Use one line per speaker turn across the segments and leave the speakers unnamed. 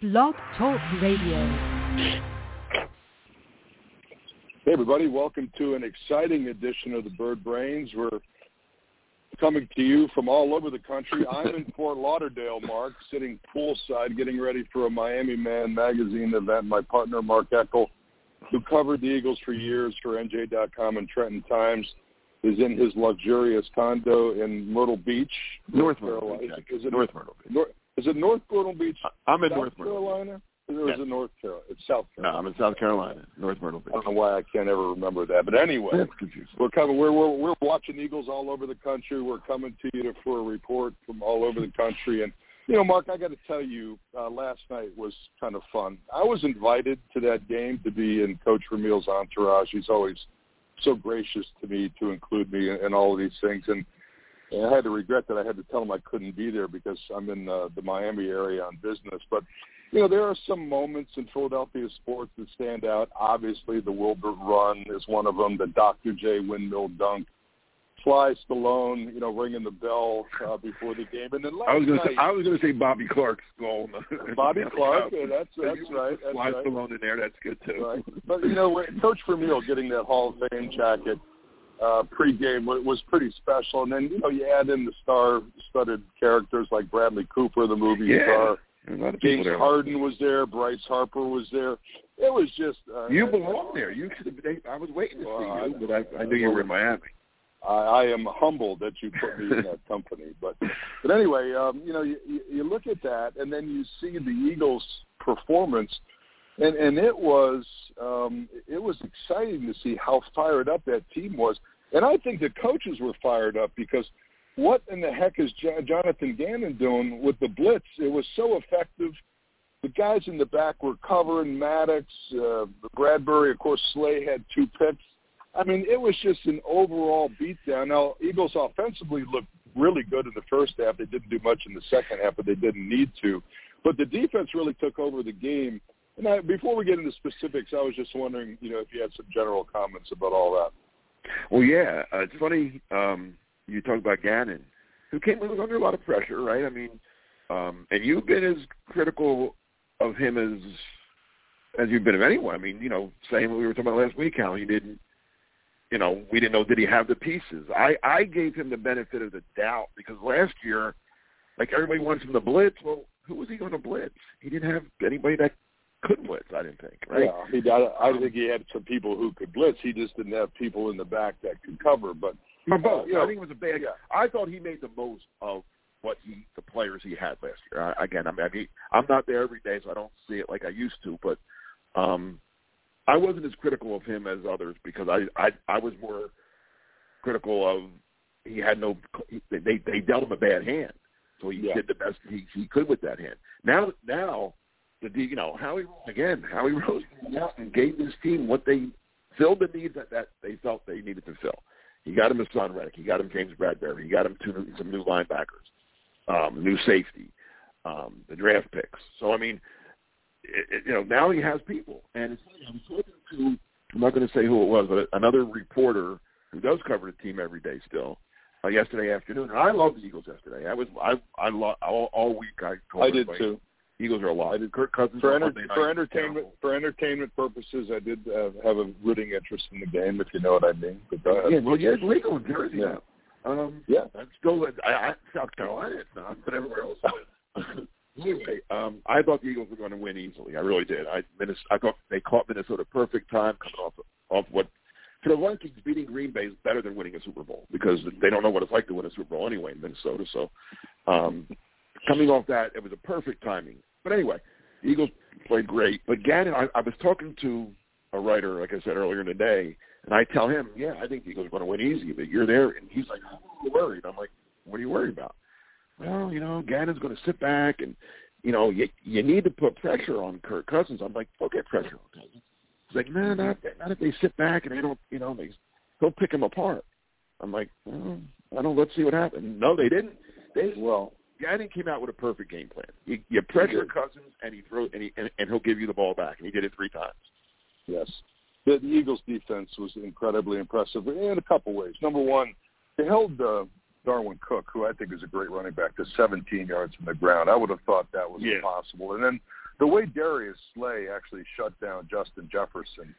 Blog Talk Radio.
Hey everybody, welcome to an exciting edition of the Bird Brains. We're coming to you from all over the country. I'm in Fort Lauderdale, Mark, sitting poolside getting ready for a Miami Man magazine event. My partner, Mark Eckel, who covered the Eagles for years for NJ.com and Trenton Times, is in his luxurious condo in Myrtle Beach,
North Myrtle Beach.
Is it
North Myrtle Beach.
North, is it North Myrtle Beach?
I'm in
South
North Myrtle.
Carolina? Or
Yes.
is it North Carolina? It's South Carolina.
No, I'm in South Carolina, North Myrtle Beach.
I don't know why I can't ever remember that. But anyway,
That's confusing.
we're coming. We're we're we're watching Eagles all over the country. We're coming to you for a report from all over the country. And you know, Mark, I got to tell you, uh, last night was kind of fun. I was invited to that game to be in Coach Vermeil's entourage. He's always so gracious to me to include me in, in all of these things. And, and I had to regret that I had to tell him I couldn't be there because I'm in uh, the Miami area on business. But you know, there are some moments in Philadelphia sports that stand out. Obviously, the Wilbert run is one of them. The Dr. J windmill dunk. Sly Stallone, you know, ringing the bell uh, before the game, and then last
I was going to say I was going to say Bobby Clarke's goal.
Bobby Clarke.
Yeah,
that's that's right. That's
Sly
right.
Stallone in there. That's good too.
Right. But you know, Coach Vermeil getting that Hall of Fame jacket uh, pregame was pretty special, and then you know you add in the star-studded characters like Bradley Cooper, the movie
Yeah.
star.
There's a lot of people
James. Harden was there. Bryce Harper was there. It was just uh,
You belong there. You should have. Been, I was waiting to see you, but I, I knew you were in Miami.
I, I am humbled that you put me in that company. But but anyway, um, you know, you, you you look at that, and then you see the Eagles' performance, and and it was um, it was exciting to see how fired up that team was, and I think the coaches were fired up because what in the heck is Jo- Jonathan Gannon doing with the blitz? It was so effective. The guys in the back were covering Maddox, uh, Bradberry. Of course, Slay had two picks. I mean, it was just an overall beatdown. Now, Eagles offensively looked really good in the first half. They didn't do much in the second half, but they didn't need to. But the defense really took over the game. And I, before we get into specifics, I was just wondering, you know, if you had some general comments about all that.
Well, yeah, uh, it's funny. Um, you talk about Gannon, who came was under a lot of pressure, right? I mean, um, and you've been as critical of him as as you've been of anyone. I mean, you know, saying what we were talking about last week, how he didn't, you know, we didn't know did he have the pieces. I I gave him the benefit of the doubt because last year, like everybody wants him to blitz. Well, who was he going to blitz? He didn't have anybody that could blitz. I didn't think, right?
Yeah, he, I, I think he had some people who could blitz. He just didn't have people in the back that could cover. But
For both.
you know,
I think it was a bad.
yeah.
I thought he made the most of what he, the players he had last year. I, again, I mean, I'm not there every day, so I don't see it like I used to. But um, I wasn't as critical of him as others because I, I, I was more critical of he had no. They they dealt him a bad hand, so he
Yeah.
did the best he, he could with that hand. Now, now, the you know Howie again, Howie Rose came out and gave this team what they filled the needs that, that they felt they needed to fill. He got him Haason Reddick. He got him James Bradberry. He got him two, some new linebackers, um, new safety, um, the draft picks. So I mean, it, it, you know, now he has people. And it's funny, I was talking to I'm not going to say who it was, but another reporter who does cover the team every day still. Uh, yesterday afternoon, and I loved the Eagles yesterday. I was I I lo- all, all week. I told
I did too.
Eagles are a lot.
I did.
Kirk Cousins
For, enter- for entertainment for entertainment purposes, I did uh, have a rooting interest in the game, if you know what I mean. But ahead.
Yeah, well, yeah, it's legal in Jersey
Yeah.
now. Um,
Yeah.
I'm still I, I, South Carolina. It's not, but everywhere else. anyway, um, I thought the Eagles were going to win easily. I really did. I Minnesota, I thought they caught Minnesota perfect time coming off off what for the Vikings beating Green Bay is better than winning a Super Bowl because they don't know what it's like to win a Super Bowl anyway in Minnesota. So um, coming off that, it was a perfect timing. But anyway, Eagles played great. But Gannon, I, I was talking to a writer, like I said earlier in the day, and I tell him, yeah, I think the Eagles are going to win easy, but you're there. And he's like, I'm worried. I'm like, what are you worried about? Well, you know, Gannon's going to sit back and, you know, you, you need to put pressure on Kirk Cousins. I'm like, okay, pressure on Cousins. He's like, no, not, not if they sit back and they don't, you know, they, he'll pick him apart. I'm like, well, I don't. Let's see what happens. No, they didn't. They
Well,
Gannon came out with a perfect game plan. You, you pressure Cousins, and he throw, and, he, and, and he'll give you the ball back, and he did it three times.
yes. The, the Eagles' defense was incredibly impressive in a couple ways. Number one, they held uh, Dalvin Cook, who I think is a great running back, to 17 yards from the ground. I would have thought that was
Yeah.
impossible. And then the way Darius Slay actually shut down Justin Jefferson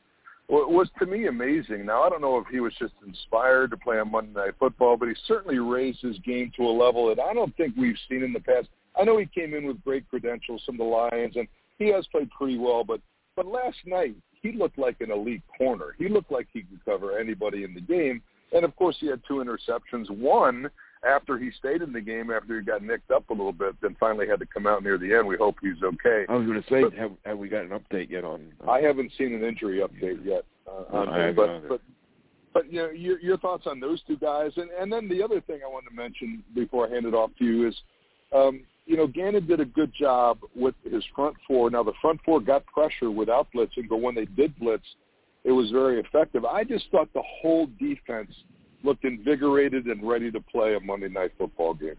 was to me amazing. Now I don't know if he was just inspired to play on Monday Night Football, but he certainly raised his game to a level that I don't think we've seen in the past. I know he came in with great credentials from the Lions, and he has played pretty well. But but last night he looked like an elite corner. He looked like he could cover anybody in the game. And of course, he had two interceptions. One after he stayed in the game after he got nicked up a little bit, then finally had to come out near the end. We hope he's okay.
I was going to say, but, have, have we got an update yet on?
Uh, I haven't seen an injury update yet. Uh, on him, but, but but you know your your thoughts on those two guys, and and then the other thing I wanted to mention before I hand it off to you is. Um, you know, Gannon did a good job with his front four. Now, the front four got pressure without blitzing, but when they did blitz, it was very effective. I just thought the whole defense looked invigorated and ready to play a Monday night football game.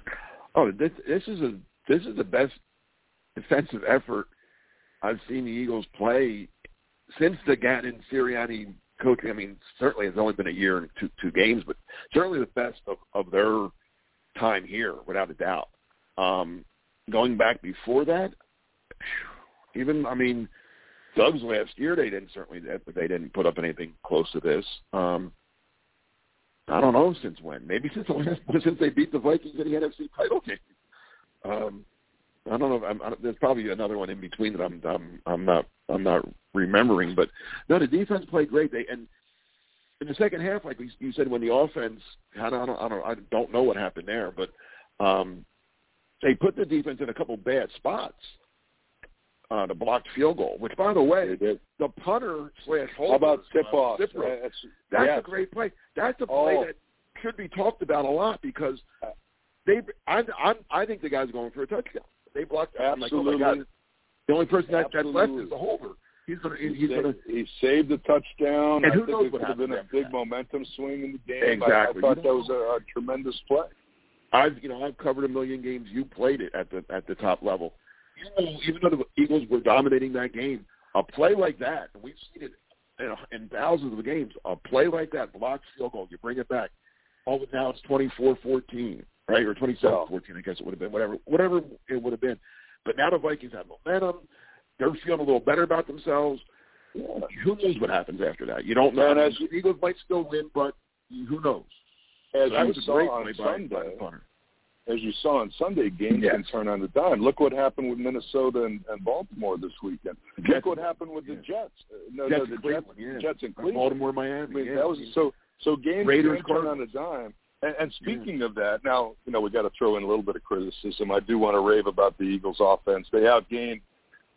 Oh, this this is a this is the best defensive effort I've seen the Eagles play since the Gannon Sirianni coaching. I mean, certainly it's only been a year and two two games, but certainly the best of, of their time here, without a doubt. Um, going back before that, even I mean, Doug's last year they didn't certainly they didn't put up anything close to this. Um, I don't know since when. Maybe since the last since they beat the Vikings in the NFC title game. Um, I don't know. I'm, I, there's probably another one in between that I'm I'm I'm not I'm not remembering. But no, the defense played great. They and in the second half, like you said, when the offense, I don't I don't I don't know what happened there, but um, they put the defense in a couple bad spots uh, the blocked field goal. Which, by the way, the punter slash holder.
How about tip-off? uh, off?
That's, that's yes. a great play. That's a play oh. that should be talked about a lot because they. I I, I think the guy's going for a touchdown. They blocked.
Absolutely.
Like, oh my God. The only person that, that's left is the holder. He's going to. He's going to.
He saved the touchdown.
And
I
who
think
knows
it
what
could have been a big
that.
momentum swing in the game.
Exactly.
I, I thought that was a, a tremendous play.
I've you know I've covered a million games. You played it at the at the top level even though the Eagles were dominating that game, a play like that, and we've seen it in, in thousands of games, a play like that, blocks field goal, you bring it back. All but now it's twenty four fourteen, right, or twenty seven fourteen, I guess it would have been, whatever, whatever it would have been. But now the Vikings have momentum. They're feeling a little better about themselves. Who knows what happens after that? You don't know.
And as
the Eagles might still win, but who knows?
As
so that was a great
on
play
Sunday,
by, by the punter
as you saw on Sunday, games
yes.
can turn on a dime. Look what happened with Minnesota and, and Baltimore this weekend.
Jets.
Look what happened with the Jets. Uh, no,
Jets
no, the Jets,
yeah.
Jets and Cleveland.
Baltimore, Miami.
I mean,
yeah.
that was so. So games
Raiders,
can turn on a dime. And, and speaking
yeah.
of that, now you know we got to throw in a little bit of criticism. I do want to rave about the Eagles' offense. They outgained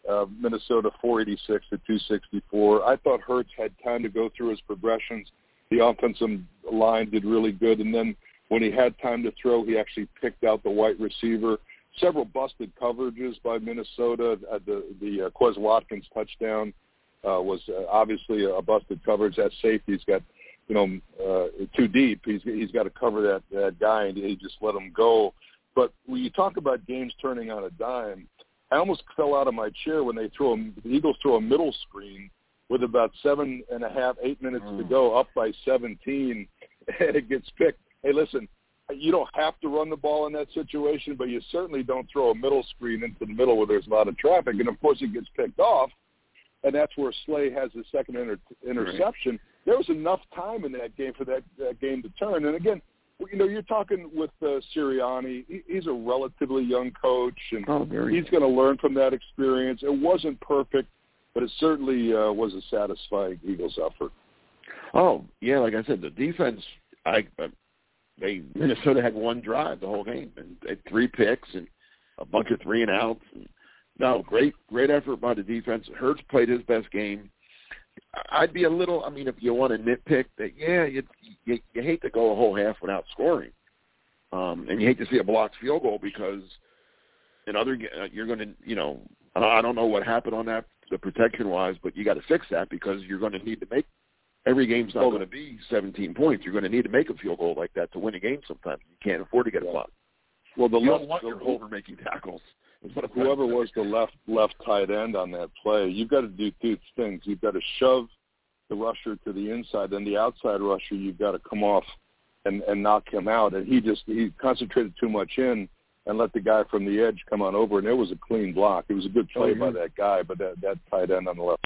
uh, Minnesota 486 to 264. I thought Hurts had time to go through his progressions. The offensive line did really good, and then when he had time to throw, he actually picked out the white receiver. Several busted coverages by Minnesota. Uh, the the uh, Quez Watkins touchdown uh, was uh, obviously a busted coverage. That safety's got you know uh, too deep. He's he's got to cover that that guy, and he just let him go. But when you talk about games turning on a dime, I almost fell out of my chair when they throw a, the Eagles throw a middle screen with about seven and a half, eight minutes mm. to go, up by 17, and it gets picked hey, listen, you don't have to run the ball in that situation, but you certainly don't throw a middle screen into the middle where there's a lot of traffic. And of course, it gets picked off, and that's where Slay has the second inter- interception. Right. There was enough time in that game for that, that game to turn. And again, you know, you're talking with uh, Sirianni. He, he's a relatively young coach, and
oh,
he's going to learn from that experience. It wasn't perfect, but it certainly uh, was a satisfying Eagles effort.
Oh yeah, like I said, the defense. I they Minnesota had one drive the whole game and had three picks and a bunch of three and outs. And, no, great great effort by the defense. Hurts played his best game. I'd be a little. I mean, if you want to nitpick, that yeah, you, you you hate to go a whole half without scoring, um, and you hate to see a blocked field goal because in other uh, you're going to you know I don't know what happened on that the protection wise, but you got to fix that because you're going to need to make every game's not going to be 17 points. You're going to need to make a field goal like that to win a game. Sometimes you can't afford to get a block.
Well, the
you
left,
don't want your holder making tackles.
Whoever was the left left tight end on that play, you've got to do two things. You've got to shove the rusher to the inside, then the outside rusher, you've got to come off and and knock him out. And he just he concentrated too much in, and let the guy from the edge come on over, and it was a clean block. It was a good play
Oh,
by that guy, but that that tight end on the left